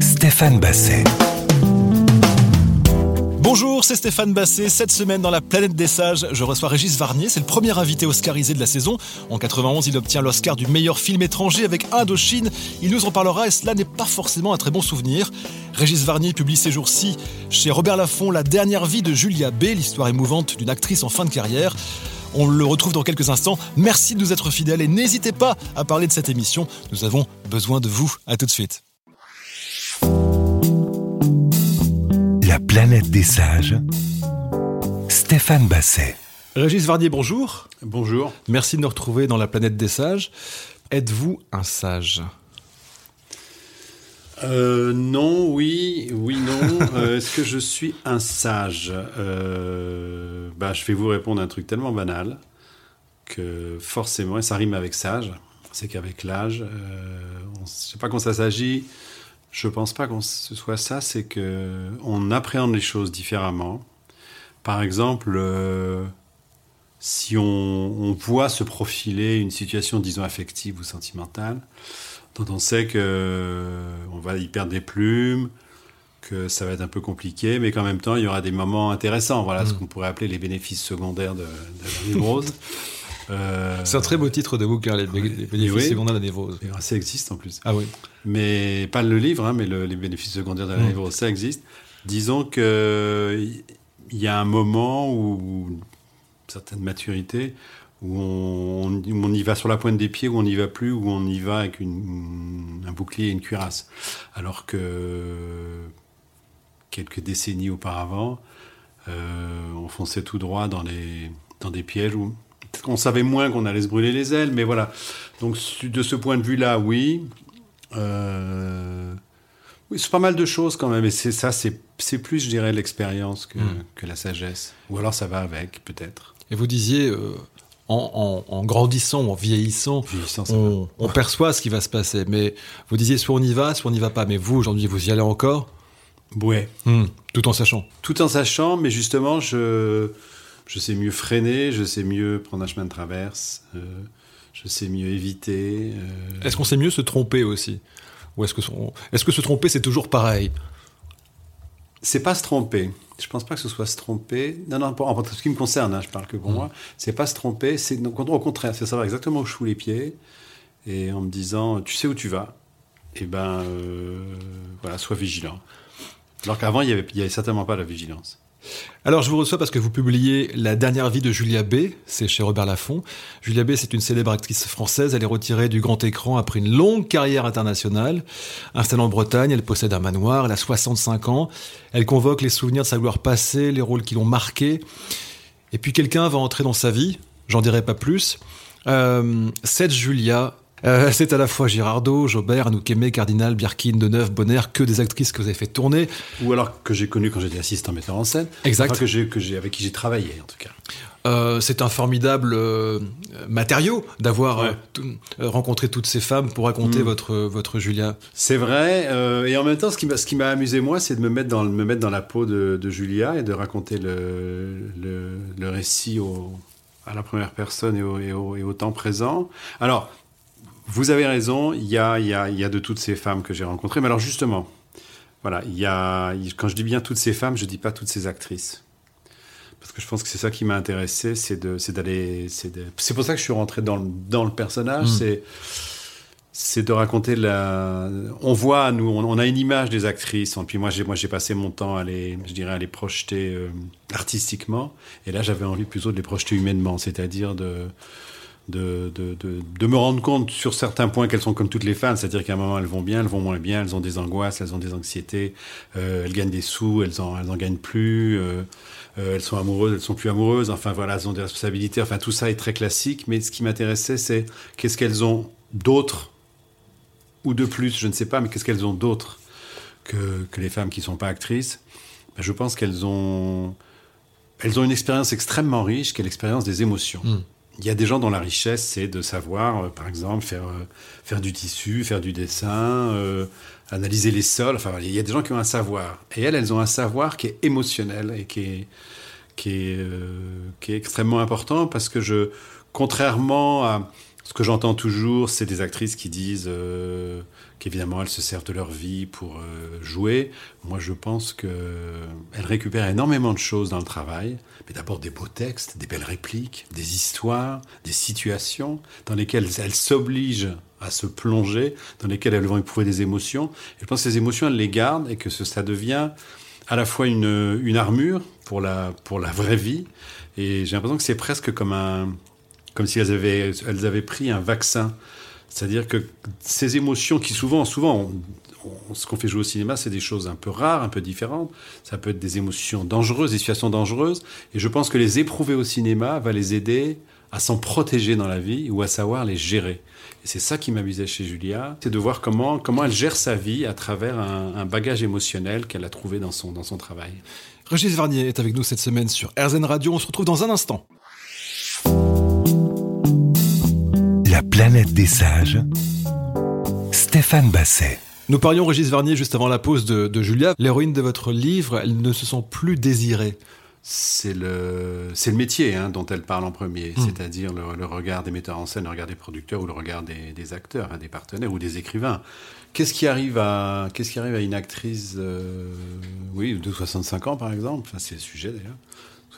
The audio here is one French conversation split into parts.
Stéphane Basset. Bonjour, c'est Stéphane Basset. Cette semaine dans la planète des sages, je reçois Régis Varnier. C'est le premier invité oscarisé de la saison. En 91, il obtient l'Oscar du meilleur film étranger avec Indochine. Il nous en parlera et cela n'est pas forcément un très bon souvenir. Régis Varnier publie ces jours-ci chez Robert Laffont La dernière vie de Julia B, l'histoire émouvante d'une actrice en fin de carrière. On le retrouve dans quelques instants. Merci de nous être fidèles et n'hésitez pas à parler de cette émission. Nous avons besoin de vous. À tout de suite. La planète des sages, Stéphane Basset. Régis Varnier, bonjour. Bonjour. Merci de nous retrouver dans la planète des sages. Êtes-vous un sage? Euh, non, oui, oui, non. Euh, Est-ce que je suis un sage? Euh, bah, Je vais vous répondre à un truc tellement banal que forcément, et ça rime avec sage, c'est qu'avec l'âge, euh, on- je ne sais pas quand ça s'agit, je pense pas qu'on ce soit ça, c'est que on appréhende les choses différemment. Par exemple, si on, on voit se profiler une situation, disons, affective ou sentimentale, dont on sait que euh, on va y perdre des plumes, que ça va être un peu compliqué, mais qu'en même temps, il y aura des moments intéressants. Voilà ce qu'on pourrait appeler les bénéfices secondaires de, de la névrose. Euh, C'est un très beau titre de bouquin, les, bé- les bénéfices oui. secondaires de la névrose. et Ça existe en plus. Ah oui. Mais pas le livre, hein, mais le- les bénéfices secondaires de la Mm. névrose, ça existe. Disons que il y a un moment où, une certaine maturité, où on, où on y va sur la pointe des pieds, où on n'y va plus, où on y va avec une- un bouclier et une cuirasse. Alors que quelques décennies auparavant, euh, on fonçait tout droit dans, les, dans des pièges où qu'on savait moins qu'on allait se brûler les ailes, mais voilà. Donc de ce point de vue-là, oui. Euh, oui, c'est pas mal de choses quand même, et c'est ça, c'est c'est plus, je dirais, l'expérience que, Mm. que la sagesse. Ou alors ça va avec, peut-être. Et vous disiez, euh, en, en- en grandissant en vieillissant, on, on perçoit ce qui va se passer. Mais vous disiez, soit on y va, soit on n'y va pas. Mais vous, aujourd'hui, vous y allez encore, Ouais. Hmm, tout en sachant. Tout en sachant, mais justement, je, je sais mieux freiner, je sais mieux prendre un chemin de traverse, euh, je sais mieux éviter. euh, Est-ce qu'on sait mieux se tromper aussi? Ou est-ce que, son- est-ce que se tromper, c'est toujours pareil? C'est pas se tromper. Je pense pas que ce soit se tromper. Non, non, pour- en ce qui me concerne, hein, je parle que pour moi. C'est pas se tromper. C'est au contraire, c'est savoir exactement où je fous les pieds et en me disant, tu sais où tu vas. Et ben, euh, voilà, sois vigilant. Alors qu'avant, il y avait, il y avait certainement pas la vigilance. Alors, je vous reçois parce que vous publiez La dernière vie de Julia B. C'est chez Robert Laffont. Julia B, c'est une célèbre actrice française. Elle est retirée du grand écran après une longue carrière internationale. Installée en Bretagne, elle possède un manoir. Elle a 65 ans. Elle convoque les souvenirs de sa gloire passée, les rôles qui l'ont marqué. Et puis quelqu'un va entrer dans sa vie. J'en dirai pas plus. Euh, cette Julia, euh, c'est à la fois Girardot, Jobert, Anouk Aimé, Cardinal, Birkin, Deneuve, Bonner, que des actrices que vous avez fait tourner. Ou alors que j'ai connu quand j'étais assistant metteur en scène. Exact. Enfin, que j'ai, que j'ai, avec qui j'ai travaillé, en tout cas. Euh, c'est un formidable euh, matériau d'avoir Ouais. tout- rencontré toutes ces femmes pour raconter Mm. votre, votre Julia. C'est vrai, et en même temps, ce qui m'a, ce qui m'a amusé moi, c'est de me mettre dans, me mettre dans la peau de, de Julia et de raconter le, le, le récit au, à la première personne et au, et, au, et au temps présent. Alors, vous avez raison, il y a, y, a, y a de toutes ces femmes que j'ai rencontrées, mais alors justement, voilà, il y a, quand je dis bien toutes ces femmes, je dis pas toutes ces actrices. Parce que je pense que c'est ça qui m'a intéressé, c'est d'aller, c'est pour ça que je suis rentré dans le, dans le personnage, Mm. c'est, c'est de raconter la. On voit, nous, on, on a une image des actrices. Et puis moi, j'ai, moi, j'ai passé mon temps à les, je dirais, à les projeter euh, artistiquement. Et là, j'avais envie plutôt de les projeter humainement, c'est-à-dire de, de, de, de, de me rendre compte sur certains points qu'elles sont comme toutes les femmes, c'est-à-dire qu'à un moment elles vont bien, elles vont moins bien, elles ont des angoisses, elles ont des anxiétés, euh, elles gagnent des sous, elles en, elles en gagnent plus, euh, euh, elles sont amoureuses, elles sont plus amoureuses, enfin voilà, elles ont des responsabilités, enfin tout ça est très classique, mais ce qui m'intéressait c'est qu'est-ce qu'elles ont d'autre ou de plus, je ne sais pas, mais qu'est-ce qu'elles ont d'autre que, que les femmes qui ne sont pas actrices? Ben, Je pense qu'elles ont, elles ont une expérience extrêmement riche, qui est l'expérience des émotions. Mm. Il y a des gens dont la richesse, c'est de savoir, euh, par exemple, faire, euh, faire du tissu, faire du dessin, euh, analyser les sols. Enfin, il y a des gens qui ont un savoir. Et elles, elles ont un savoir qui est émotionnel et qui est, qui est, qui est extrêmement important parce que je, contrairement à Ce que j'entends toujours, c'est des actrices qui disent euh, qu'évidemment elles se servent de leur vie pour euh, jouer. Moi, je pense qu'elles récupèrent énormément de choses dans le travail. Mais d'abord des beaux textes, des belles répliques, des histoires, des situations dans lesquelles elles s'obligent à se plonger, dans lesquelles elles vont éprouver des émotions. Et je pense que ces émotions, elles les gardent et que ça devient à la fois une, une armure pour la, pour la vraie vie. Et j'ai l'impression que c'est presque comme un, comme si elles avaient, elles avaient pris un vaccin. C'est-à-dire que ces émotions qui souvent, souvent, ce qu'on fait jouer au cinéma, c'est des choses un peu rares, un peu différentes. Ça peut être des émotions dangereuses, des situations dangereuses. Et je pense que les éprouver au cinéma va les aider à s'en protéger dans la vie ou à savoir les gérer. Et c'est ça qui m'amusait chez Julia, c'est de voir comment, comment elle gère sa vie à travers un, un bagage émotionnel qu'elle a trouvé dans son, dans son travail. Régis Varnier est avec nous cette semaine sur RZN Radio. On se retrouve dans un instant. La planète des sages. Stéphane Basset. Nous parlions, Régis Varnier, juste avant la pause de, de Julia. L'héroïne de votre livre, elle ne se sent plus désirée. C'est le, c'est le métier hein, dont elle parle en premier, Mm. c'est-à-dire le, le regard des metteurs en scène, le regard des producteurs ou le regard des, des acteurs, hein, des partenaires ou des écrivains. Qu'est-ce qui arrive à, qu'est-ce qui arrive à une actrice, euh, oui, de 65 ans par exemple, enfin, c'est le sujet d'ailleurs,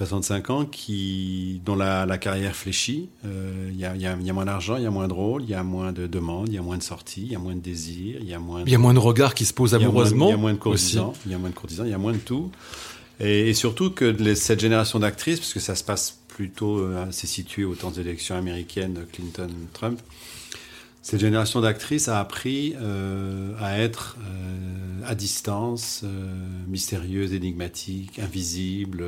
65 ans qui, dont la, la carrière fléchit. Euh, Il y, y a- il y a moins d'argent, il y a moins de rôles, il y a moins de demandes, il y a moins de sorties, il y a moins de désirs, il y a moins. Il y a moins de regards qui se posent amoureusement. Il y a moins de courtisans, il y a moins de courtisans, il y a moins de tout. Et, et surtout que les- cette génération d'actrices, parce que ça se passe plutôt, euh, c'est situé au temps des élections américaines, Clinton-Trump, cette génération d'actrices a appris euh, à être euh, à distance, euh, mystérieuse, énigmatique, invisible,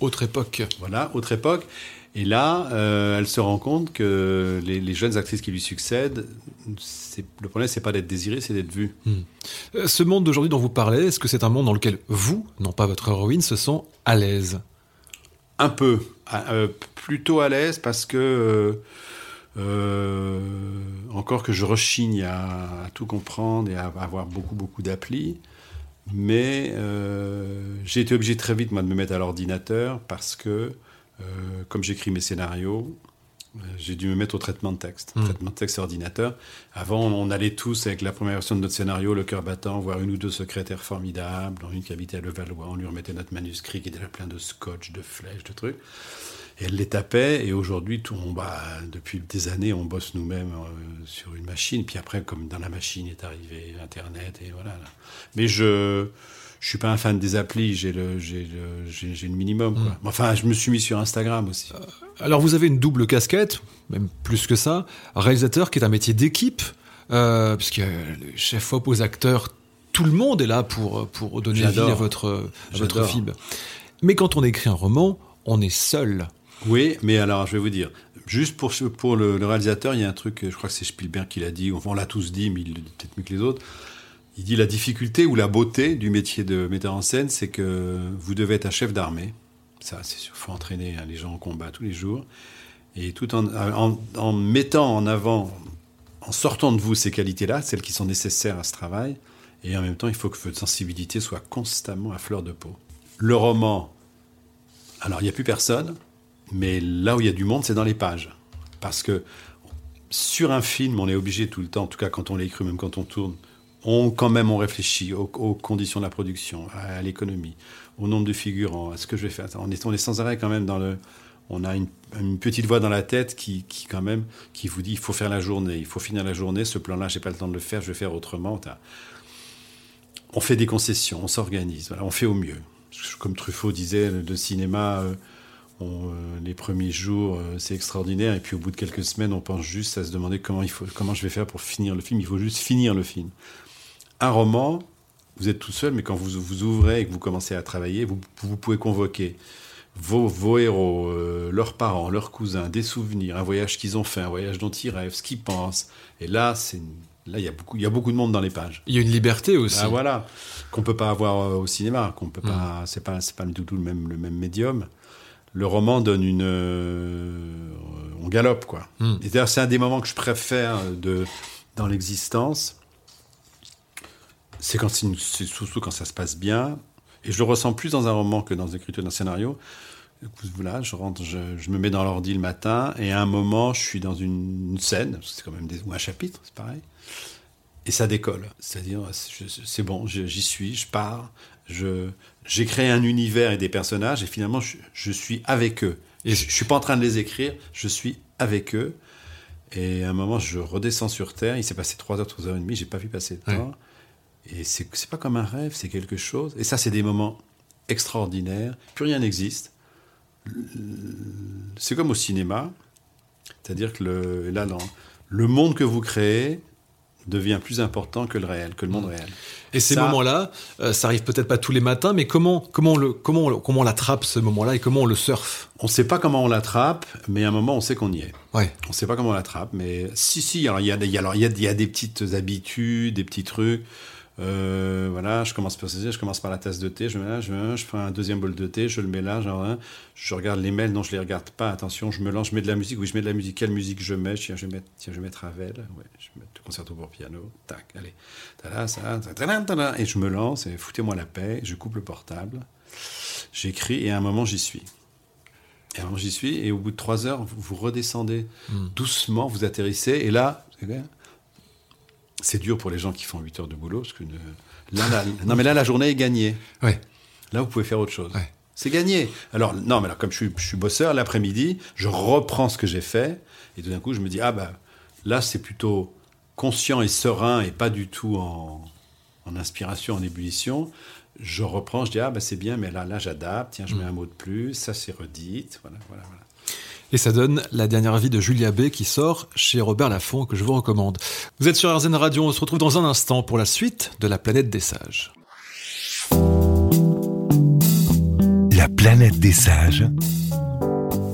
Autre époque. voilà, autre époque. Et là, elle se rend compte que les, les jeunes actrices qui lui succèdent, le problème, c'est pas d'être désirée, c'est d'être vue. Euh, Ce monde d'aujourd'hui dont vous parlez, est-ce que c'est un monde dans lequel vous, non pas votre héroïne, se sent à l'aise? Un peu, euh, plutôt à l'aise parce que euh, encore que je rechigne à, à tout comprendre et à avoir beaucoup beaucoup d'applis, mais euh, j'ai été obligé très vite moi de me mettre à l'ordinateur parce que euh, comme j'écris mes scénarios, j'ai dû me mettre au traitement de texte, Mm. traitement de texte ordinateur. Avant, on allait tous avec la première version de notre scénario, le cœur battant, voir une ou deux secrétaires formidables, dont une habitait à Levallois. On lui remettait notre manuscrit qui était déjà plein de scotch, de flèches, de trucs. Et elle les tapait. Et aujourd'hui, tout, on, bah, depuis des années, on bosse nous-mêmes euh, sur une machine. Puis après, comme dans la machine est arrivé Internet, et voilà. là. Mais je. Je suis pas un fan des applis, j'ai le, j'ai le, j'ai, j'ai le minimum. Quoi. Enfin, je me suis mis sur Instagram aussi. Alors vous avez une double casquette, même plus que ça, réalisateur qui est un métier d'équipe, euh, puisque le chef op aux acteurs, tout le monde est là pour, pour donner vie à votre, à votre film. Mais quand on écrit un roman, on est seul. Oui, mais alors je vais vous dire, juste pour, le, réalisateur, il y a un truc, je crois que c'est Spielberg qui l'a dit, on l'a tous dit, mais il le dit peut-être mieux que les autres. Il dit la difficulté ou la beauté du métier de metteur en scène, c'est que vous devez être un chef d'armée. Ça, c'est sûr, faut entraîner hein, les gens en combat tous les jours. Et tout en, en, en mettant en avant, en sortant de vous ces qualités-là, celles qui sont nécessaires à ce travail, et en même temps, il faut que votre sensibilité soit constamment à fleur de peau. Le roman, alors il n'y a plus personne, mais là où il y a du monde, c'est dans les pages. Parce que sur un film, on est obligé tout le temps, en tout cas quand on l'écrit, même quand on tourne, on, quand même on réfléchit aux, conditions de la production, à, l'économie, au nombre de figurants, à ce que je vais faire. On est, on est sans arrêt quand même dans le... On a une, une petite voix dans la tête qui, qui, quand même, qui vous dit il faut faire la journée, il faut finir la journée, ce plan-là, j'ai pas le temps de le faire, je vais faire autrement. On fait des concessions, on s'organise, on fait au mieux. Comme Truffaut disait, le cinéma, euh, on, euh, les premiers jours, euh, c'est extraordinaire, et puis au bout de quelques semaines, on pense juste à se demander comment, il faut, comment je vais faire pour finir le film. Il faut juste finir le film. Un roman, vous êtes tout seul, mais quand vous vous ouvrez et que vous commencez à travailler, vous, vous pouvez convoquer vos, vos héros, euh, leurs parents, leurs cousins, des souvenirs, un voyage qu'ils ont fait, un voyage dont ils rêvent, ce qu'ils pensent. Et là, c'est là il y a beaucoup, il y a beaucoup de monde dans les pages. Il y a une liberté aussi. Ah, voilà, qu'on peut pas avoir au cinéma, qu'on peut pas, c'est pas, c'est pas du tout le même, le même médium. Le roman donne une, euh, on galope quoi. Mm. Et d'ailleurs, c'est un des moments que je préfère de dans l'existence. C'est quand c'est surtout quand ça se passe bien. Et je le ressens plus dans un roman que dans l'écriture d'un scénario. Voilà, je rentre, je, me mets dans l'ordi le matin, et à un moment, je suis dans une, scène, c'est quand même des, ou un chapitre, c'est pareil, et ça décolle. C'est-à-dire, c'est bon, j'y suis, je pars, je, j'ai créé un univers et des personnages, et finalement, je, suis avec eux. Et je, je suis pas en train de les écrire, je suis avec eux. Et à un moment, je redescends sur Terre. Il s'est passé 3 heures, 3 heures et demie. J'ai pas vu passer de temps. Et c'est, c'est pas comme un rêve, c'est quelque chose. Et ça, c'est des moments extraordinaires. Plus rien n'existe. C'est comme au cinéma. C'est-à-dire que le, là, dans, le monde que vous créez, devient plus important que le réel, que le monde mm. réel. Et ces moments-là, euh, ça arrive peut-être pas tous les matins, mais comment comment on le comment comment on l'attrape ce moment-là et comment on le surfe? On ne sait pas comment on l'attrape, mais à un moment on sait qu'on y est. Ouais. On ne sait pas comment on l'attrape, mais si si. Alors il y a y a, il y a des petites habitudes, des petits trucs. Euh, voilà, je commence par je commence par la tasse de thé, je mélange, je, je prends un deuxième bol de thé, je le mélange, je regarde les mails, non, je les regarde pas, attention, je me lance, je mets de la musique, oui, je mets de la musique, quelle musique je mets, tiens, je vais mettre, tiens, je vais mettre Ravel, ouais, je vais mettre le concerto pour piano, tac, allez, et je me lance, et foutez-moi la paix, je coupe le portable, j'écris, et à un moment, j'y suis. Et à un moment, j'y suis, et au bout de trois heures, vous, redescendez hmm. doucement, vous atterrissez, et là, c'est dur pour les gens qui font 8 heures de boulot, parce que là, non, mais là, la journée est gagnée. Ouais. Là, vous pouvez faire autre chose. C'est gagné. Alors, non, mais alors, comme je suis, je suis bosseur, l'après-midi, je reprends ce que j'ai fait, et tout d'un coup, je me dis, ah bah, là, c'est plutôt conscient et serein, et pas du tout en, en inspiration, en ébullition. Je reprends, je dis, ah bah, c'est bien, mais là, là, j'adapte, tiens, je mets mm. un mot de plus, ça, c'est redite, voilà, voilà, voilà. Et ça donne La dernière vie de Julia B qui sort chez Robert Laffont que je vous recommande. Vous êtes sur RZN Radio, on se retrouve dans un instant pour la suite de La planète des sages. La planète des sages.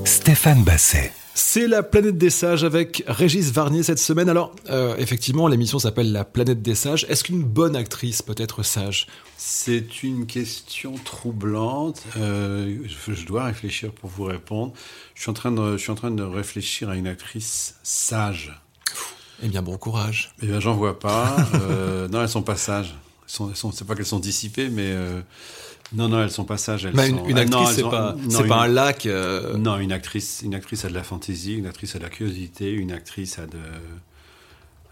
Stéphane Basset. C'est la planète des sages avec Régis Varnier cette semaine. Alors, euh, effectivement, l'émission s'appelle La planète des sages. Est-ce qu'une bonne actrice peut être sage? C'est une question troublante. Euh, je, dois réfléchir pour vous répondre. Je suis en train de, je suis en train de réfléchir à une actrice sage. Eh bien, bon courage. Eh bien, j'en vois pas. Euh, non, elles sont pas sages. Elles sont, elles sont c'est pas qu'elles sont dissipées, mais non, non, elles sont pas sages. Elles sont... Une, actrice, c'est pas, c'est pas un lac. Euh. Non, une actrice, une actrice a de la fantaisie, une actrice a de la curiosité, une actrice a de,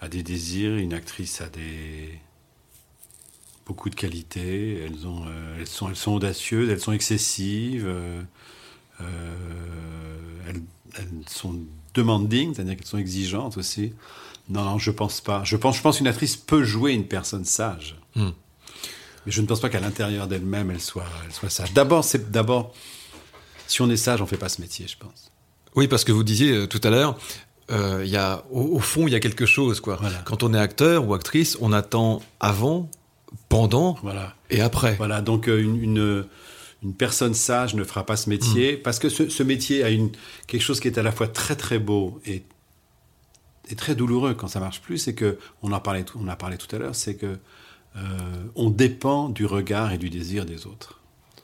a des désirs, une actrice a des beaucoup de qualités. Elles ont, euh, elles sont, elles sont audacieuses, elles sont excessives. Euh, elles, elles, sont demanding, c'est-à-dire qu'elles sont exigeantes aussi. Non, non, je pense pas. Je pense, je pense qu'une actrice peut jouer une personne sage. Hmm. Mais je ne pense pas qu'à l'intérieur d'elle-même, elle soit, elle soit sage. D'abord, c'est d'abord, si on est sage, on fait pas ce métier, je pense. Oui, parce que vous disiez euh, tout à l'heure, euh, y a, au, fond, il y a quelque chose, quoi. Quand on est acteur ou actrice, on attend avant, pendant voilà. et après. Voilà, donc euh, une, une, une, personne sage ne fera pas ce métier, mm. parce que ce, ce, métier a une, quelque chose qui est à la fois très très beau et, et très douloureux quand ça marche plus, c'est que, on en parlait, on a parlé tout à l'heure, c'est que euh, on dépend du regard et du désir des autres.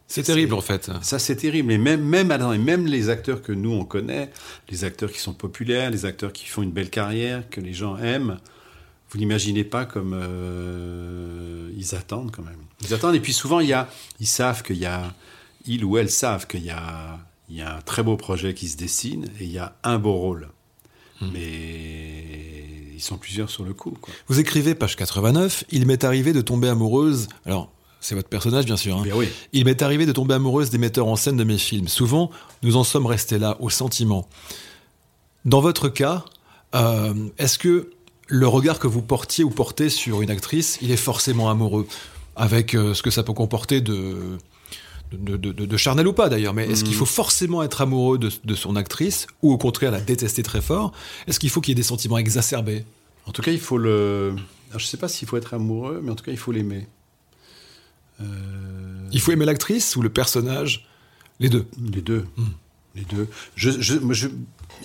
C'est terrible en fait. Ça c'est terrible. Et même, même, même les acteurs que nous on connaît, les acteurs qui sont populaires, les acteurs qui font une belle carrière, que les gens aiment, vous n'imaginez pas comme euh, ils attendent quand même. Ils attendent et puis souvent il y a, ils savent qu'il y a, ils ou elles savent qu'il y a, il y a un très beau projet qui se dessine et il y a un beau rôle. Hmm. Mais ils sont plusieurs sur le coup. Vous écrivez, page 89, Il m'est arrivé de tomber amoureuse. Alors, c'est votre personnage, bien sûr. Hein. oui. Il m'est arrivé de tomber amoureuse des metteurs en scène de mes films. Souvent, nous en sommes restés là, au sentiment. Dans votre cas, euh, est-ce que le regard que vous portiez ou portez sur une actrice, il est forcément amoureux Avec euh, ce que ça peut comporter de, de, charnel ou pas d'ailleurs, mais est-ce qu'il mm. faut forcément être amoureux de, son actrice ou au contraire la détester très fort? Est-ce qu'il faut qu'il y ait des sentiments exacerbés? En tout cas, il faut le. je ne sais pas s'il faut être amoureux, mais en tout cas, il faut l'aimer. Euh, il faut aimer l'actrice ou le personnage? Les deux. Les deux. Mm. Les deux. Je,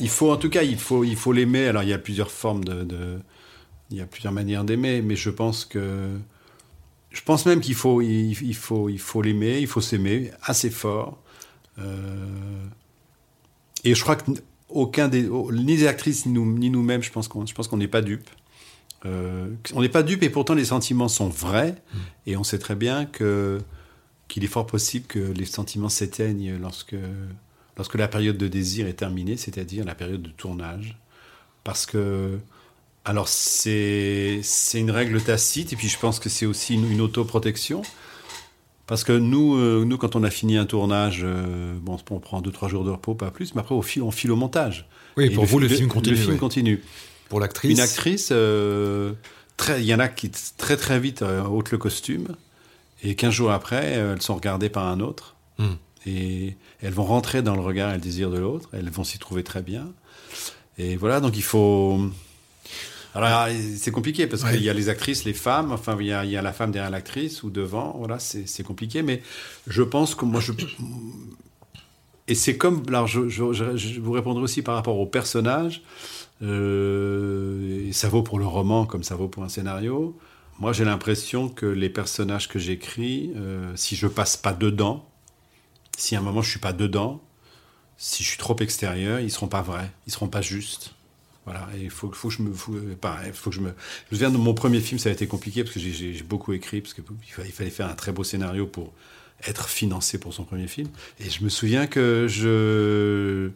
il faut, en tout cas, il faut, il faut l'aimer. Alors, il y a plusieurs formes de, il y a plusieurs manières d'aimer, mais je pense que je pense même qu'il faut, il, faut, il faut l'aimer, il faut s'aimer assez fort. Euh, et je crois que aucun des, ni les actrices ni, nous, ni nous-mêmes, je pense qu'on, je pense qu'on n'est pas dupes. Euh, on n'est pas dupes et pourtant les sentiments sont vrais mmh. et on sait très bien que qu'il est fort possible que les sentiments s'éteignent lorsque lorsque la période de désir est terminée, c'est-à-dire la période de tournage. Parce que, alors c'est une règle tacite, et puis je pense que c'est aussi une, une autoprotection. Parce que nous, euh, nous, quand on a fini un tournage, euh, bon, on prend deux trois jours de repos, pas plus, mais après on file, on file au montage. Oui, Et pour vous, le film continue. Le film continue. Pour l'actrice. Une actrice, euh, très- il y en a qui très très vite ôtent le costume, et 15 jours après, elles sont regardées par un autre, Hmm. et elles vont rentrer dans le regard et le désir de l'autre, elles vont s'y trouver très bien. Et voilà, donc il faut... Alors c'est compliqué, parce Ouais. qu'il y a les actrices, les femmes, enfin il y a, il y a la femme derrière l'actrice ou devant, voilà, c'est compliqué, mais je pense que moi je... Et c'est comme, alors je, je- je- je vous répondrai aussi par rapport au personnage, euh, et ça vaut pour le roman comme ça vaut pour un scénario. Moi, j'ai l'impression que les personnages que j'écris, euh, si je passe pas dedans, si à un moment je suis pas dedans, si je suis trop extérieur, ils seront pas vrais, ils seront pas justes. Voilà, et il faut, faut que je me, faut, pareil, faut que je me. Je me souviens de mon premier film, ça a été compliqué parce que j'ai- beaucoup écrit parce que il fallait, il fallait faire un très beau scénario pour être financé pour son premier film. Et je me souviens que je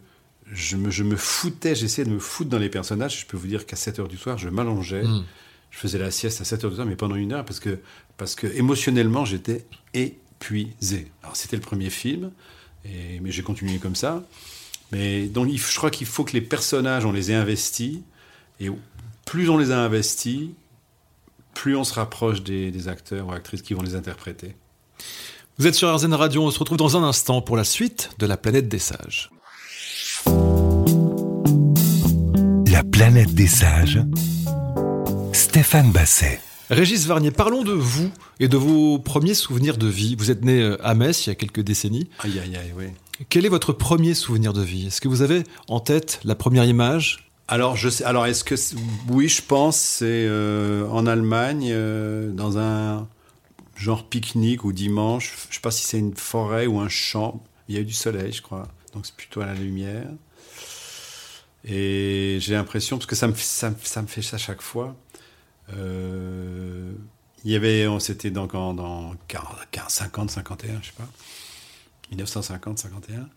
je me, je me foutais, j'essayais de me foutre dans les personnages. Je peux vous dire qu'à 7 heures du soir, je m'allongeais. Hmm. Je faisais la sieste à 7 heures du soir, mais pendant une heure, parce que, parce que émotionnellement, j'étais épuisé. Alors, c'était le premier film, et, mais j'ai continué comme ça. Mais donc, je crois qu'il faut que les personnages, on les ait investis, et plus on les a investis, plus on se rapproche des, des acteurs ou actrices qui vont les interpréter. Vous êtes sur RZN Radio, on se retrouve dans un instant pour la suite de La planète des sages. La planète des sages. Stéphane Basset. Régis Varnier, parlons de vous et de vos premiers souvenirs de vie. Vous êtes né euh, à Metz il y a quelques décennies. Aïe, aïe, aïe, oui. Quel est votre premier souvenir de vie? Est-ce que vous avez en tête la première image? Alors, je sais, alors est-ce que. Oui, je pense, c'est euh, en Allemagne, euh, dans un genre pique-nique ou dimanche. Je sais pas si c'est une forêt ou un champ. Il y a eu du soleil, je crois. Donc, c'est plutôt à la lumière. Et j'ai l'impression, parce que ça me, ça, ça me fait ça chaque fois. euh, il y avait, on s'était donc en, dans 40, 50, 51, je sais pas. 1950, 51.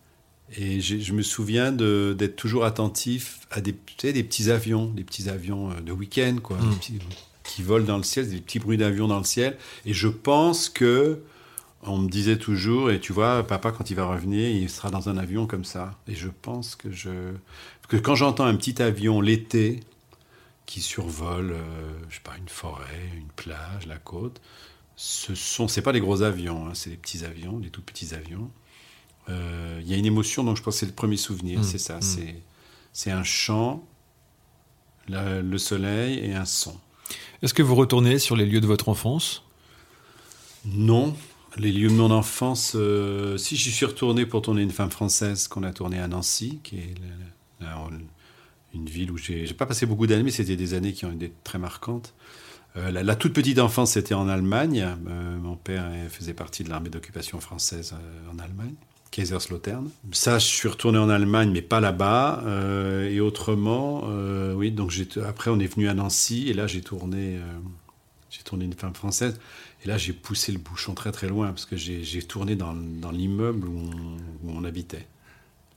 Et je me souviens d'être toujours attentif à des, tu sais, des petits avions, des petits avions euh, de week-end, quoi, Mm. petits- qui volent dans le ciel, des petits bruits d'avions dans le ciel. Et je pense que on me disait toujours, et tu vois, papa, quand il va revenir, il sera dans un avion comme ça. Et je pense que je. que quand j'entends un petit avion l'été qui survole, euh, je sais pas, une forêt, une plage, la côte, ce sont. C'est pas des gros avions, hein, c'est des petits avions, des tout petits avions. Euh, Il y a une émotion, donc je pense que c'est le premier souvenir, Mm, c'est ça. mm. C'est, un chant, la- le soleil et un son. Est-ce que vous retournez sur les lieux de votre enfance? Non, les lieux de mon enfance, euh, si j'y suis retourné pour tourner une femme française qu'on a tournée à Nancy, qui est la- la- une ville où j'ai, pas passé beaucoup d'années, mais c'était des années qui ont été très marquantes. Euh, la, la toute petite enfance, c'était en Allemagne. Euh, mon père faisait partie de l'armée d'occupation française euh, en Allemagne. Kaiserslautern. Ça, je suis retourné en Allemagne, mais pas là-bas. Euh, et autrement, euh, oui. Donc après, on est venu à Nancy, et là, j'ai tourné, euh, j'ai tourné une femme française. Et là, j'ai poussé le bouchon très très loin parce que j'ai, tourné dans, l'immeuble où on habitait.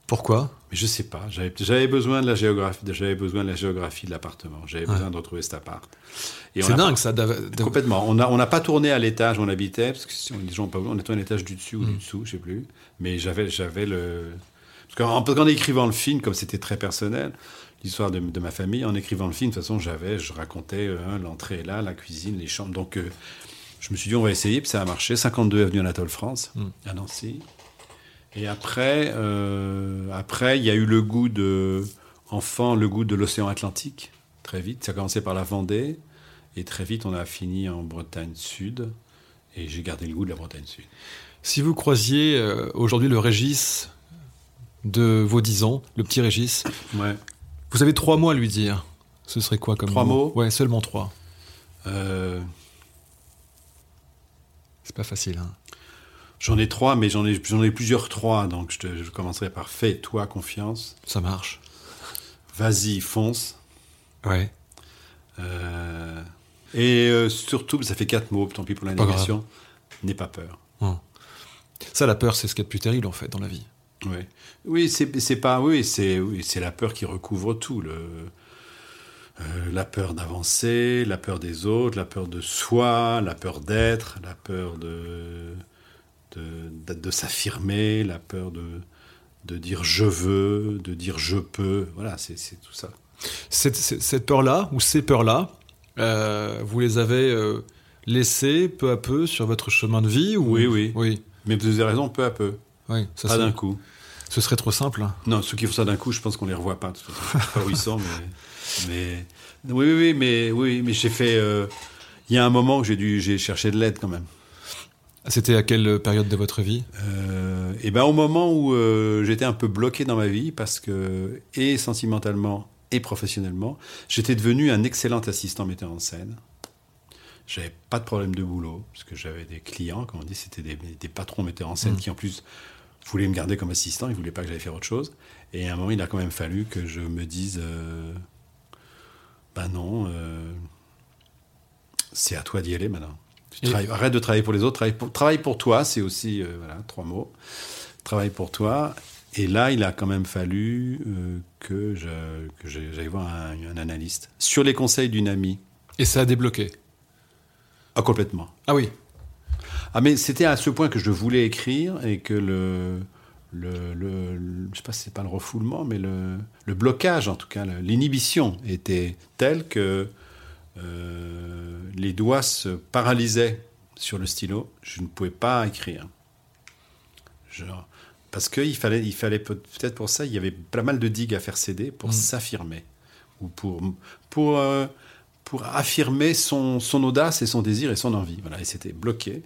Pourquoi? Mais je sais pas. J'avais, besoin de la géographie. J'avais besoin de la géographie de l'appartement. J'avais Ouais. besoin de retrouver cet appart. C'est a dingue pas- ça. Complètement. On n'a on pas tourné à l'étage où on habitait, parce que si on, les gens pas on était à l'étage du dessus ou du dessous, je sais plus. Mais j'avais, j'avais le. Parce qu'en, écrivant le film, comme c'était très personnel, l'histoire de, de ma famille, en écrivant le film, de toute façon, j'avais, je racontais euh, hein, l'entrée là, la cuisine, les chambres. Donc, euh, je me suis dit, on va essayer, puis ça a marché. 52 avenue Anatole France, Mm. à Nancy. Et après, euh, après, il y a eu le goût de, enfant, le goût de l'océan Atlantique, très vite. Ça a commencé par la Vendée, et très vite, on a fini en Bretagne Sud, et j'ai gardé le goût de la Bretagne Sud. Si vous croisiez euh, aujourd'hui le Régis de vos 10 ans, le petit Régis, Ouais. vous avez trois mots à lui dire. Ce serait quoi comme Trois mots Ouais, seulement trois. Euh, C'est pas facile. Hein. J'en ai trois, mais j'en ai, j'en ai plusieurs trois, donc je, te- je commencerai par fais-toi confiance, Ça marche. vas-y, fonce. Ouais. Euh, et euh, surtout, ça fait quatre mots, tant pis pour l'indication, n'aie pas peur. Ça, la peur, c'est ce qu'il y a de plus terrible en fait dans la vie. Oui, oui c'est pas. Oui, c'est oui, la peur qui recouvre tout. Le, euh, la peur d'avancer, la peur des autres, la peur de soi, la peur d'être, la peur de, de, de, s'affirmer, la peur de, de dire je veux, de dire je peux. Voilà, c'est tout ça. Cette, cette peur-là, ou ces peurs-là, euh, vous les avez euh, laissées peu à peu sur votre chemin de vie ou... Oui, oui. oui. Mais vous avez raison, peu à peu. Oui, ça Pas d'un coup. Ce serait trop simple. Non, ceux qui font ça d'un coup, je pense qu'on les revoit pas. pas où ils sont, mais, oui, oui, mais oui, mais j'ai fait. Euh, il y a un moment où j'ai dû, j'ai cherché de l'aide quand même. C'était à quelle période de votre vie? Euh, Eh ben, au moment où euh, j'étais un peu bloqué dans ma vie parce que et sentimentalement et professionnellement, j'étais devenu un excellent assistant metteur en scène. J'avais pas de problème de boulot parce que j'avais des clients, comme on dit, c'était des, patrons metteurs en scène mmh. qui en plus voulait me garder comme assistant, il voulait pas que j'aille faire autre chose. Et à un moment, il a quand même fallu que je me dise, euh, ben non, euh, c'est à toi d'y aller maintenant. Arrête de travailler pour les autres, travaille pour, travaille pour toi, c'est aussi, euh, voilà, trois mots. Travaille pour toi. Et là, il a quand même fallu euh, que, j'aille voir un, un, analyste sur les conseils d'une amie. Et ça a débloqué Ah, complètement. Ah oui ah, mais c'était à ce point que je voulais écrire et que le. Le, le, je sais pas si c'est pas le refoulement, mais le, le blocage, en tout cas, l'inhibition était telle que euh, les doigts se paralysaient sur le stylo. Je ne pouvais pas écrire. Genre, parce qu'il fallait, il fallait peut-être pour ça, il y avait pas mal de digues à faire céder pour mm. s'affirmer ou pour pour euh, pour affirmer son, son audace et son désir et son envie. Voilà, et c'était bloqué.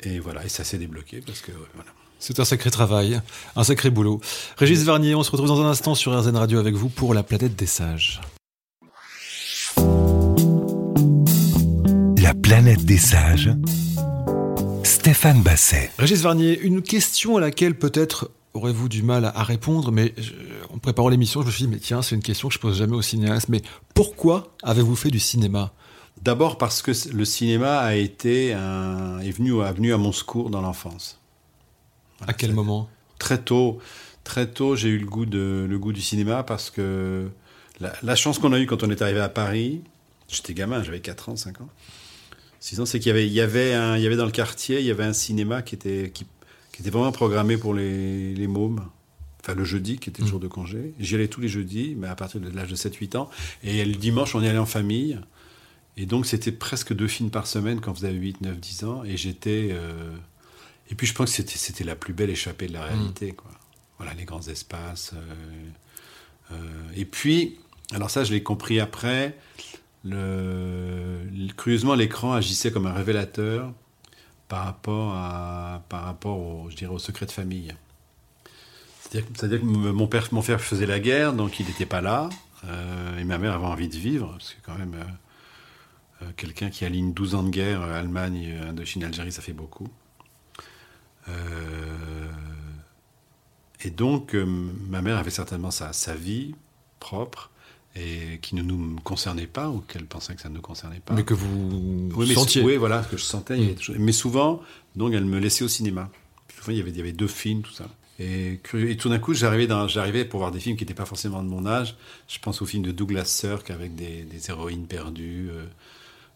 Et voilà, et ça s'est débloqué parce que voilà. C'est un sacré travail, un sacré boulot. Régis Varnier, on se retrouve dans un instant sur RZN Radio avec vous pour la planète des sages. Planète des sages. Stéphane Basset. Régis Varnier, une question à laquelle peut-être aurez-vous du mal à répondre, mais en préparant l'émission, je me suis dit, mais tiens, c'est une question que je pose jamais au cinéaste, mais pourquoi avez-vous fait du cinéma? D'abord parce que le cinéma a été est venu, a venu à mon secours dans l'enfance. à quel moment? Très tôt. Très tôt, j'ai eu le goût, de, le goût du cinéma parce que la, chance qu'on a eue quand on est arrivé à Paris, j'étais gamin, j'avais 4 ans, 5 ans. 6 ans, c'est qu'il y avait, il y, avait un, il y avait dans le quartier, il y avait un cinéma qui était, qui, était vraiment programmé pour les, les mômes. Enfin, le jeudi, qui était le mmh. jour de congé. J'y allais tous les jeudis, mais à partir de l'âge de 7-8 ans. Et le dimanche, on y allait en famille. Et donc, c'était presque deux films par semaine quand vous avez 8, 9, 10 ans. Et j'étais. Euh, et puis, je pense que c'était, c'était la plus belle échappée de la réalité. Mm. Quoi. Voilà, les grands espaces. Euh, euh, et puis, alors ça, je l'ai compris après. Curieusement, l'écran agissait comme un révélateur par rapport, à, par rapport au, je dirais, au secret de famille. C'est-à-dire, que mon père, mon père faisait la guerre, donc il n'était pas là. et ma mère avait envie de vivre, parce que quand même euh, quelqu'un qui aligne 12 ans de guerre, euh, Allemagne, euh, Indochine, Algérie, ça fait beaucoup. et donc, ma mère avait certainement sa, sa vie propre et qui ne nous concernait pas ou qu'elle pensait que ça ne nous concernait pas. Mais que vous oui, sentiez. oui, voilà, que je sentais. Mm. Mais souvent, donc, elle me laissait au cinéma. souvent, il y avait, il y avait deux films, tout ça. Et, et tout d'un coup, j'arrivais pour voir des films qui n'étaient pas forcément de mon âge. Je pense au film de Douglas Sirk avec des, des héroïnes perdues.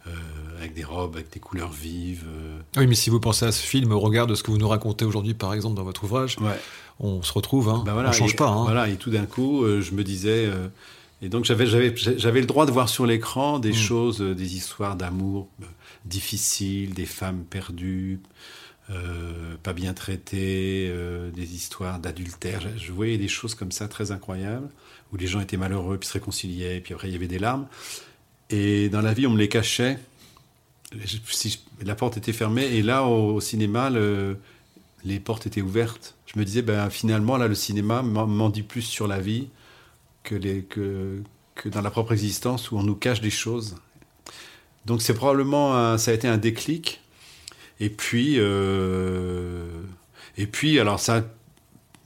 Euh, avec des robes, avec des couleurs vives. Euh. Oui, mais si vous pensez à ce film au regard de ce que vous nous racontez aujourd'hui, par exemple, dans votre ouvrage, on se retrouve, hein, ben voilà, on change pas. Hein. Voilà, et tout d'un coup, euh, je me disais... et donc j'avais, j'avais, j'avais le droit de voir sur l'écran des mm. choses, des histoires d'amour difficiles, des femmes perdues, pas bien traitées, des histoires d'adultère. Je, voyais des choses comme ça très incroyables, où les gens étaient malheureux, puis se réconciliaient, et puis après il y avait des larmes. Et dans la vie, on me les cachait. Si la porte était fermée. Et là, au, cinéma, le, les portes étaient ouvertes. Je me disais, ben, finalement, là, le cinéma m'en dit plus sur la vie que, les, que, que dans la propre existence où on nous cache des choses. Donc, c'est probablement, ça a été un déclic. Et puis, euh, et puis, alors ça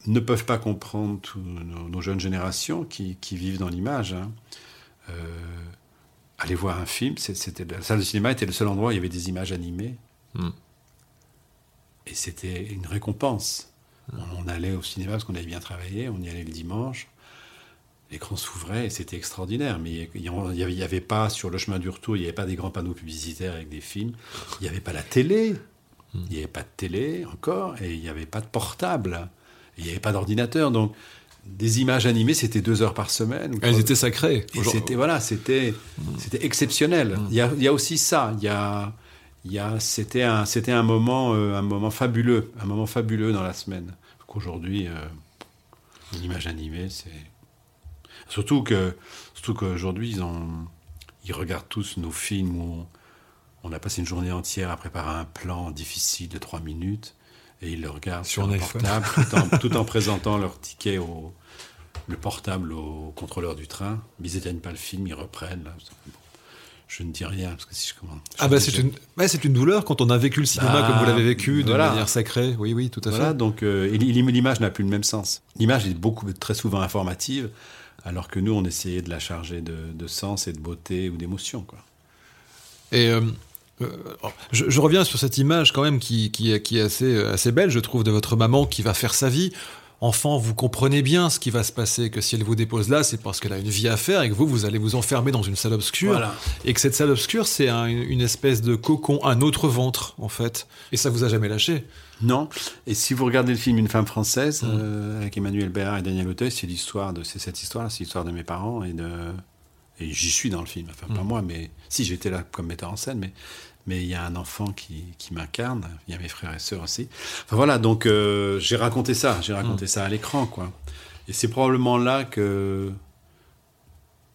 ne peuvent pas comprendre nos, jeunes générations qui, qui vivent dans l'image. Hein. Euh, aller voir un film, c'était la salle de cinéma était le seul endroit où il y avait des images animées. Hmm. Et c'était une récompense. On, allait au cinéma parce qu'on avait bien travaillé, on y allait le dimanche. L'écran s'ouvrait et c'était extraordinaire. Mais il n'y avait, pas, sur le chemin du retour, il n'y avait pas des grands panneaux publicitaires avec des films. Il n'y avait pas la télé. Il n'y avait pas de télé encore et il n'y avait pas de portable. Il n'y avait pas d'ordinateur. Donc, des images animées, c'était deux heures par semaine. Elles étaient sacrées. C'était voilà, c'était c'était exceptionnel. Il y, a, il y, a, aussi ça. Il y a, il y a c'était un c'était un moment euh, un moment fabuleux, un moment fabuleux dans la semaine. Qu'aujourd'hui, euh, une image animée, c'est surtout que surtout qu'aujourd'hui ils ont ils regardent tous nos films où on, a passé une journée entière à préparer un plan difficile de trois minutes et ils le regardent sur, un portable tout en, présentant leur ticket au le portable au contrôleur du train. Ils n'éteignent pas le film, ils reprennent. Je ne dis rien parce que si je commence. Ah bah c'est une, c'est une douleur quand on a vécu le cinéma bah, comme vous l'avez vécu de manière sacrée. Oui, oui, tout à voilà, Donc euh, l'image n'a plus le même sens. L'image est beaucoup très souvent informative, alors que nous on essayait de la charger de, sens et de beauté ou d'émotion. Et euh, euh, je, reviens sur cette image quand même qui, qui, qui est assez, assez belle, je trouve, de votre maman qui va faire sa vie enfant, vous comprenez bien ce qui va se passer, que si elle vous dépose là, c'est parce qu'elle a une vie à faire et que vous, vous allez vous enfermer dans une salle obscure. Et que cette salle obscure, c'est une espèce de cocon, un autre ventre, en fait. Et ça vous a jamais lâché Non. Et si vous regardez le film Une femme française, mmh. euh, avec Emmanuel Béard et Daniel Auteuil, c'est l'histoire de, c'est cette histoire, c'est l'histoire de mes parents et de, et j'y suis dans le film. Enfin, pas mmh. moi, mais si j'étais là comme metteur en scène, mais mais il y a un enfant qui, qui m'incarne, il y a mes frères et sœurs aussi. Enfin voilà, donc euh, j'ai raconté ça, j'ai raconté mm. ça à l'écran, quoi. Et c'est probablement là que,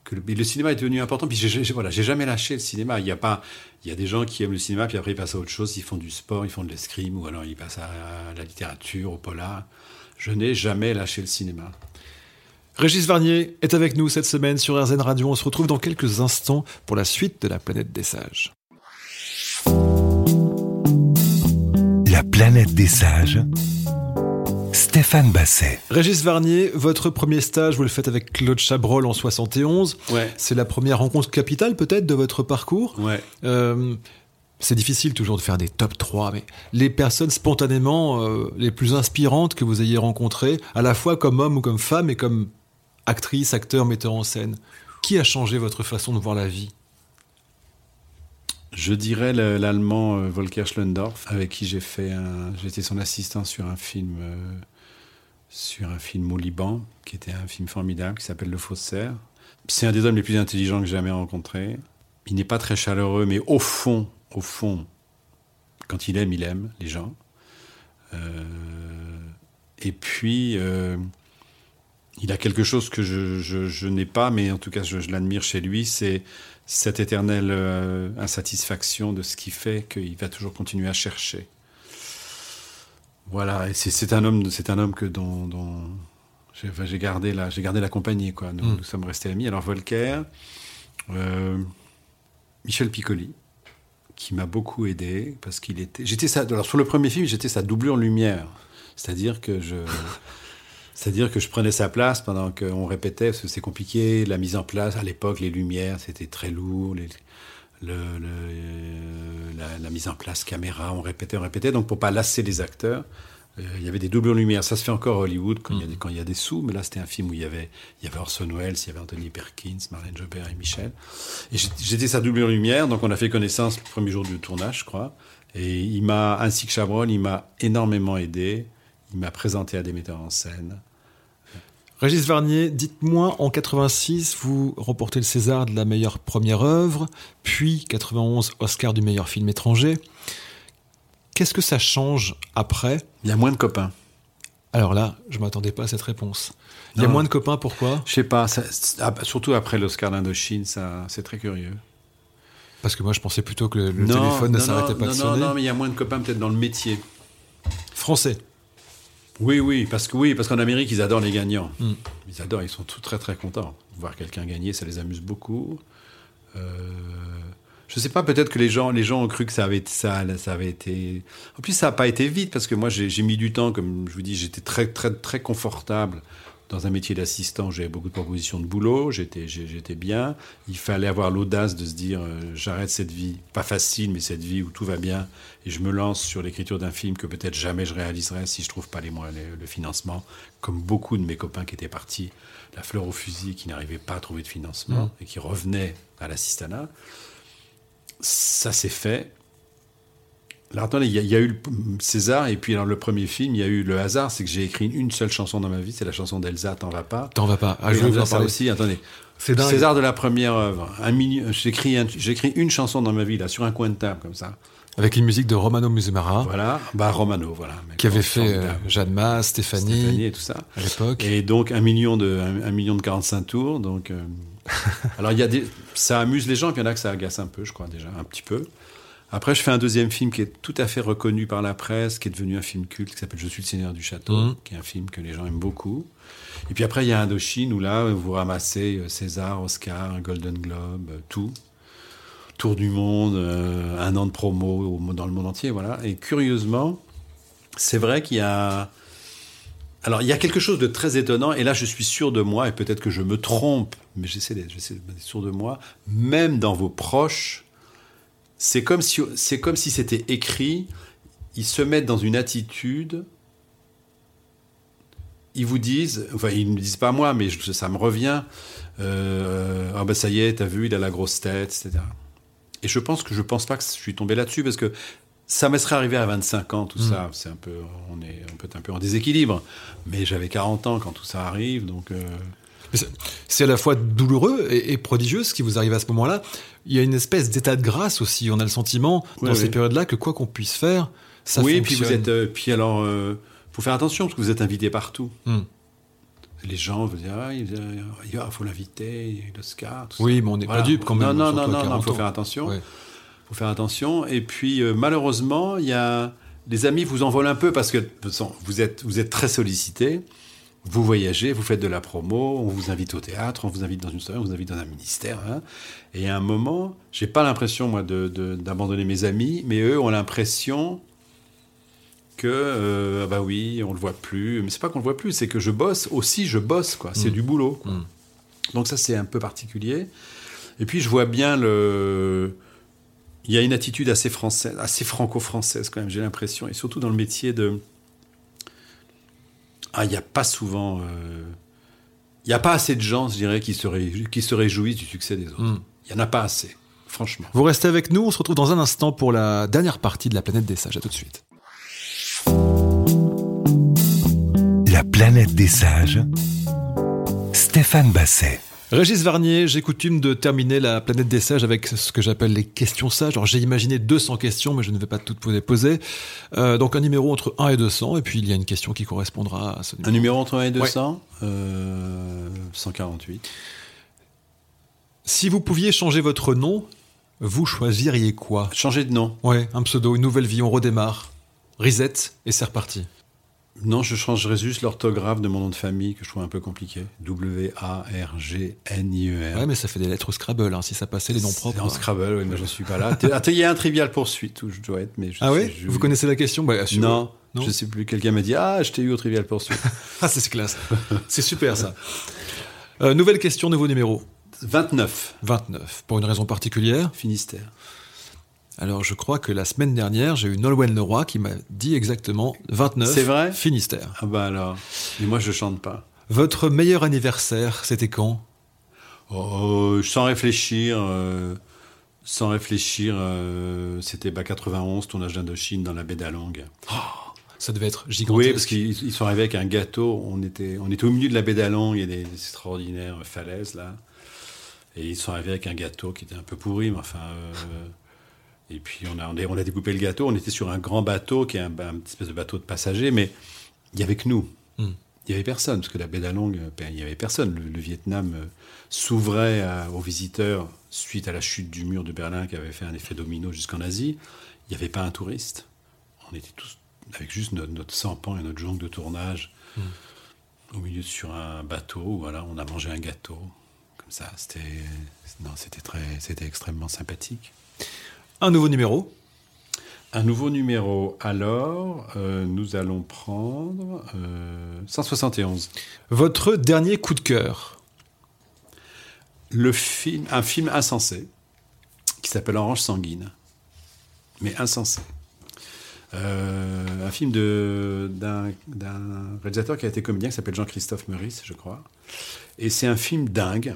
que le, cinéma est devenu important. Puis j'ai, voilà, j'ai jamais lâché le cinéma. Il y a pas, il y a des gens qui aiment le cinéma, puis après ils passent à autre chose, ils font du sport, ils font de l'escrime, ou alors ils passent à la littérature, au polar. Je n'ai jamais lâché le cinéma. Régis Varnier est avec nous cette semaine sur RZN Radio. On se retrouve dans quelques instants pour la suite de la planète des sages. La planète des sages. Stéphane Basset. Régis Varnier, votre premier stage, vous le faites avec Claude Chabrol en 71. Ouais. C'est la première rencontre capitale peut-être de votre parcours? Ouais. Euh, c'est difficile toujours de faire des top 3, mais les personnes spontanément euh, les plus inspirantes que vous ayez rencontrées, à la fois comme homme ou comme femme et comme actrice, acteur, metteur en scène, qui a changé votre façon de voir la vie? Je dirais l'allemand euh, Volker Schlendorf, avec qui j'ai fait un, j'étais son assistant sur un film, euh, sur un film au Liban, qui était un film formidable, qui s'appelle Le Faussaire. C'est un des hommes les plus intelligents que j'ai jamais rencontré. Il n'est pas très chaleureux, mais au fond, au fond, quand il aime, il aime les gens. Euh, et puis, il a quelque chose que je, n'ai pas, mais en tout cas, je l'admire chez lui, c'est cette éternelle euh, insatisfaction de ce qui fait qu'il va toujours continuer à chercher. Voilà, et c'est un homme, c'est un homme que dont, j'ai gardé la, j'ai gardé la compagnie quoi. Nous, mm. sommes restés amis. Alors Volcker, euh, Michel Piccoli, qui m'a beaucoup aidé parce qu'il était, j'étais ça. Alors sur le premier film, j'étais sa doublure lumière, c'est-à-dire que je c'est-à-dire que je prenais sa place pendant qu'on répétait, parce que c'est compliqué, la mise en place, à l'époque, les lumières, c'était très lourd, le, la, mise en place caméra, on répétait, on répétait, donc pour pas lasser les acteurs, euh, il y avait des doubles lumières. Ça se fait encore à Hollywood quand, il, y a des, mm. quand il y a des sous, mais là c'était un film où il y avait, il y avait Orson Welles, il y avait Anthony Perkins, Marlène Jobert et Michel. Et j'étais sa double lumière, donc on a fait connaissance le premier jour du tournage, je crois. Et il m'a, ainsi que Chabrol, il m'a énormément aidé. Il m'a présenté à des metteurs en scène. Régis Varnier, dites-moi, en 86, vous remportez le César de la meilleure première œuvre, puis 91 Oscar du meilleur film étranger. Qu'est-ce que ça change après? Il y a moins de copains. Alors là, je m'attendais pas à cette réponse. Il y a moins de copains, pourquoi? Je sais pas, ah, surtout après l'Oscar d'Indochine, c'est très curieux. Parce que moi, je pensais plutôt que le, téléphone ne s'arrêtait pas de sonner. Non, non, mais il y a moins de copains peut-être dans le métier. Français oui, oui, parce que oui, parce qu'en Amérique, ils adorent les gagnants. Hmm. Ils adorent, ils sont tous très très contents. Voir quelqu'un gagner, ça les amuse beaucoup. Euh, je sais pas, peut-être que les gens, les gens ont cru que ça avait, ça, ça avait été. En plus, ça n'a pas été vite parce que moi, j'ai mis du temps, comme je vous dis, j'étais très très très confortable dans un métier d'assistant, j'avais beaucoup de propositions de boulot, j'étais, j'étais bien. Il fallait avoir l'audace de se dire euh, j'arrête cette vie, pas facile, mais cette vie où tout va bien, et je me lance sur l'écriture d'un film que peut-être jamais je réaliserai si je trouve pas les moyens, le financement, comme beaucoup de mes copains qui étaient partis, la fleur au fusil, qui n'arrivaient pas à trouver de financement Mmh. et qui revenaient à l'assistanat. Ça s'est fait. Alors attendez, il y, a- il y a eu le César, et puis alors le premier film, il y a eu le hasard, c'est que j'ai écrit une seule chanson dans ma vie, c'est la chanson d'Elsa, T'en vas pas. T'en vas pas. Ah, je vais vous en parler. aussi, attendez. C'est. César de la première œuvre. Un J'écris un- j'écris une chanson dans ma vie, là, sur un coin de table, comme ça. Avec une musique de Romano Musumara, Voilà. Bah, Romano, voilà. Qui avait fait euh. Jeanne Mas, Stéphanie, Stéphanie et tout ça. à l'époque. Et donc, un million de, un, un million de 45 tours. Donc, euh, alors, il y a des, ça amuse les gens, puis il y en a que ça agace un peu, je crois, déjà, un petit peu. Après, je fais un deuxième film qui est tout à fait reconnu par la presse, qui est devenu un film culte, qui s'appelle Je suis le Seigneur du Château, Mhm. qui est un film que les gens aiment beaucoup. Et puis après, il y a Indochine, où là, vous ramassez euh, César, Oscar, Golden Globe, euh, tout. Tour du monde, euh, un an de promo au- dans le monde entier, voilà. Et curieusement, c'est vrai qu'il y a... Alors, il y a quelque chose de très étonnant, et là, je suis sûr de moi, et peut-être que je me trompe, mais j'essaie d'être sûr de moi, même dans vos proches, c'est comme si c'est comme si c'était écrit, ils se mettent dans une attitude, ils vous disent, enfin, ils ne me disent pas moi, mais je- ça me revient, euh, ah ben ça y est, t'as vu, il a la grosse tête, etc. Et je pense que je pense pas que je suis tombé là-dessus, parce que ça me serait arrivé à 25 ans, tout ça. C'est un peu, on est, on peut être un peu en déséquilibre. Mais j'avais 40 ans quand tout ça arrive, donc. euh, c'est- à la fois douloureux et, et prodigieux ce qui vous arrive à ce moment-là. Il y a une espèce d'état de grâce aussi. On a le sentiment Oui, dans ces oui. périodes-là que quoi qu'on puisse faire, ça oui, puis fonctionne. vous êtes, euh, puis alors, euh, faut faire attention parce que vous êtes invité partout. Hmm. Les gens vous disent, ah, il faut l'inviter, l'Oscar. tout ça. Oui, mais on n'est Voilà. pas dupe quand même. Non, non, non, non, non, 40 faut ans. faire attention. Ouais. faut faire attention. Et puis, euh, malheureusement, il y a les amis vous en volent un peu parce que vous êtes, vous êtes très sollicité. Vous voyagez, vous faites de la promo, on vous invite au théâtre, on vous invite dans une soirée, on vous invite dans un ministère. hein. Et à un moment, j'ai pas l'impression moi d'abandonner mes amis, mais eux ont l'impression que euh, ah bah oui, on le voit plus. Mais c'est pas qu'on le voit plus, c'est que je bosse aussi, je bosse quoi. C'est Mm. du boulot. quoi. Mm. Donc ça c'est un peu particulier. Et puis je vois bien le. Il y a une attitude assez française, assez franco-française quand même. J'ai l'impression, et surtout dans le métier de. Ah, il n'y a pas souvent. euh, Il n'y a pas assez de gens, je dirais, qui se, ré- qui se réjouissent du succès des autres. Mm. Il n'y en a pas assez, franchement. Vous restez avec nous. On se retrouve dans un instant pour la dernière partie de la planète des sages. À tout de suite. La planète des sages. Stéphane Basset. Régis Varnier, j'ai coutume de terminer la planète des sages avec ce que j'appelle les questions sages. Alors j'ai imaginé 200 questions, mais je ne vais pas toutes vous les poser. Euh, donc un numéro entre 1 et 200, et puis il y a une question qui correspondra à ce numéro. Un numéro entre 1 et 200 euh, 148. Si vous pouviez changer votre nom, vous choisiriez quoi? Changer de nom. Ouais, un pseudo, une nouvelle vie, on redémarre. Reset, et c'est reparti. Non, je changerais juste l'orthographe de mon nom de famille que je trouve un peu compliqué. W-A-R-G-N-I-E-R. Ouais, mais ça fait des lettres au Scrabble, hein, si ça passait les noms propres. En Scrabble, oui, mais je ne suis pas là. Ah, Il y a un trivial poursuite où je dois être, mais je Ah je- Vous connaissez la question bah, Non, Non je sais plus. Quelqu'un m'a dit Ah, je t'ai eu au trivial poursuite. Ah, c'est classe. c'est super ça. Euh, nouvelle question, nouveau numéro. 29, 29. Pour une raison particulière Finistère. Alors, je crois que la semaine dernière, j'ai eu Nolwenn Leroy qui m'a dit exactement 29. C'est vrai? Finistère. Ah bah alors. Mais moi, je chante pas. Votre meilleur anniversaire, c'était quand? Oh, sans réfléchir, euh, sans réfléchir, euh, c'était bah, 91, tournage d'Indochine dans la baie d'Along. Ça devait être gigantesque. Oui, parce qu'ils ils sont arrivés avec un gâteau. On était, on était au milieu de la baie d'Along, il y a des, des extraordinaires falaises là. Et ils sont arrivés avec un gâteau qui était un peu pourri, mais enfin. euh, et puis on a, on a, découpé le gâteau. On était sur un grand bateau qui est un, un petit espèce de bateau de passagers, mais il y avait que nous. Hmm. Il y avait personne, parce que la baie d'Along, euh, ben, il y avait personne. Le, le Vietnam euh, s'ouvrait à- aux visiteurs suite à la chute du mur de Berlin qui avait fait un effet domino jusqu'en Asie. Il n'y avait pas un touriste. On était tous avec juste notre, notre sampan et notre jonque de tournage au milieu sur un bateau. Voilà, on a mangé un gâteau comme ça. C'était non, c'était très, c'était extrêmement sympathique. Un nouveau numéro. Un nouveau numéro. Alors, euh, nous allons prendre euh, 171. Votre dernier coup de cœur Le film, un film insensé qui s'appelle Orange sanguine, mais insensé. Euh, un film d'un réalisateur qui a été comédien qui s'appelle Jean-Christophe Meurice, je crois. Et c'est un film dingue.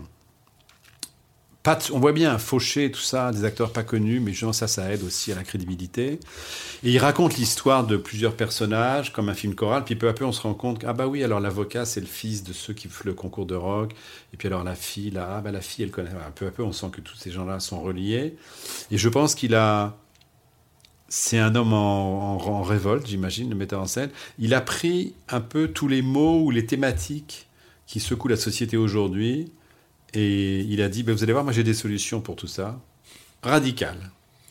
On voit bien fauché, tout ça, des acteurs pas connus, mais justement ça, ça aide aussi à la crédibilité. Et il raconte l'histoire de plusieurs personnages, comme un film choral, puis peu à peu on se rend compte ah bah oui, alors l'avocat c'est le fils de ceux qui font le concours de rock, et puis alors la fille, là, ah bah la fille elle connaît. Peu à peu on sent que tous ces gens-là sont reliés. Et je pense qu'il a. C'est un homme en, en- en révolte, j'imagine, le metteur en scène. Il a pris un peu tous les mots ou les thématiques qui secouent la société aujourd'hui, et il a dit, bah, vous allez voir, moi j'ai des solutions pour tout ça. Radical.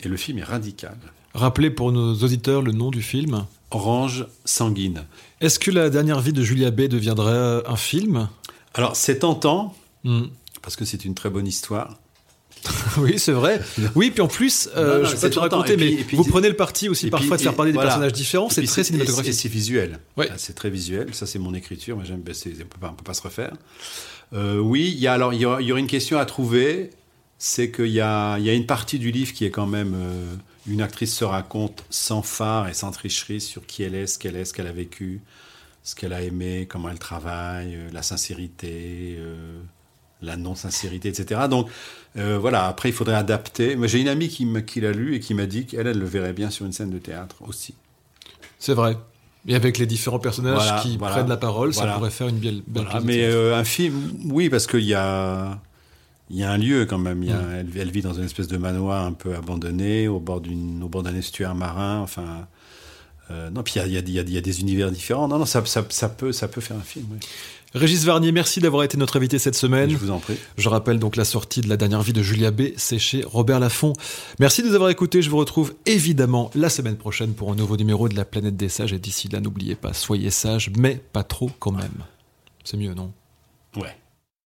Et le film est radical. Rappelez pour nos auditeurs le nom du film. Orange sanguine. Est-ce que la dernière vie de Julia B deviendrait un film? Alors, c'est tentant, Hmm. parce que c'est une très bonne histoire. Oui, c'est vrai. Oui, puis en plus, euh, Non, non, je pas te raconter, mais puis- vous prenez le parti aussi parfois de faire parler des voilà. personnages différents. C'est très cinématographique. c'est visuel. Ouais. C'est très visuel. Ça, c'est mon écriture. J'aime. c'est- On peut pas, on peut pas se refaire. Euh, oui, il y a alors il y, aura- une question à trouver. C'est qu'il y a, il y a une partie du livre qui est quand même euh, une actrice se raconte sans phare et sans tricherie sur qui elle est, ce qu'elle est, ce qu'elle a vécu, ce qu'elle a aimé, comment elle travaille, euh, la sincérité, la non-sincérité, etc. Donc euh, voilà, après il faudrait adapter. Moi j'ai une amie qui, qui l'a lu et qui m'a dit qu'elle, elle le verrait bien sur une scène de théâtre aussi. C'est vrai. Et avec les différents personnages Voilà, qui voilà. prennent la parole, ça pourrait faire une belle, belle mais euh, un film, oui, parce qu'il y a, y a un lieu quand même. Y a- Mm. elle, elle vit dans une espèce de manoir un peu abandonné, au bord d'un estuaire marin. Enfin, euh, non, puis il y a, y a- y a- il y a des univers différents. Non, non, ça, ça, ça peut, ça peut faire un film. oui. Régis Varnier, merci d'avoir été notre invité cette semaine. Je vous en prie. Je rappelle donc la sortie de la dernière vie de Julia B, c'est chez Robert Laffont. Merci de nous avoir écoutés. Je vous retrouve évidemment la semaine prochaine pour un nouveau numéro de la planète des sages. Et d'ici là, n'oubliez pas, soyez sages, mais pas trop quand même. C'est mieux, non? Ouais.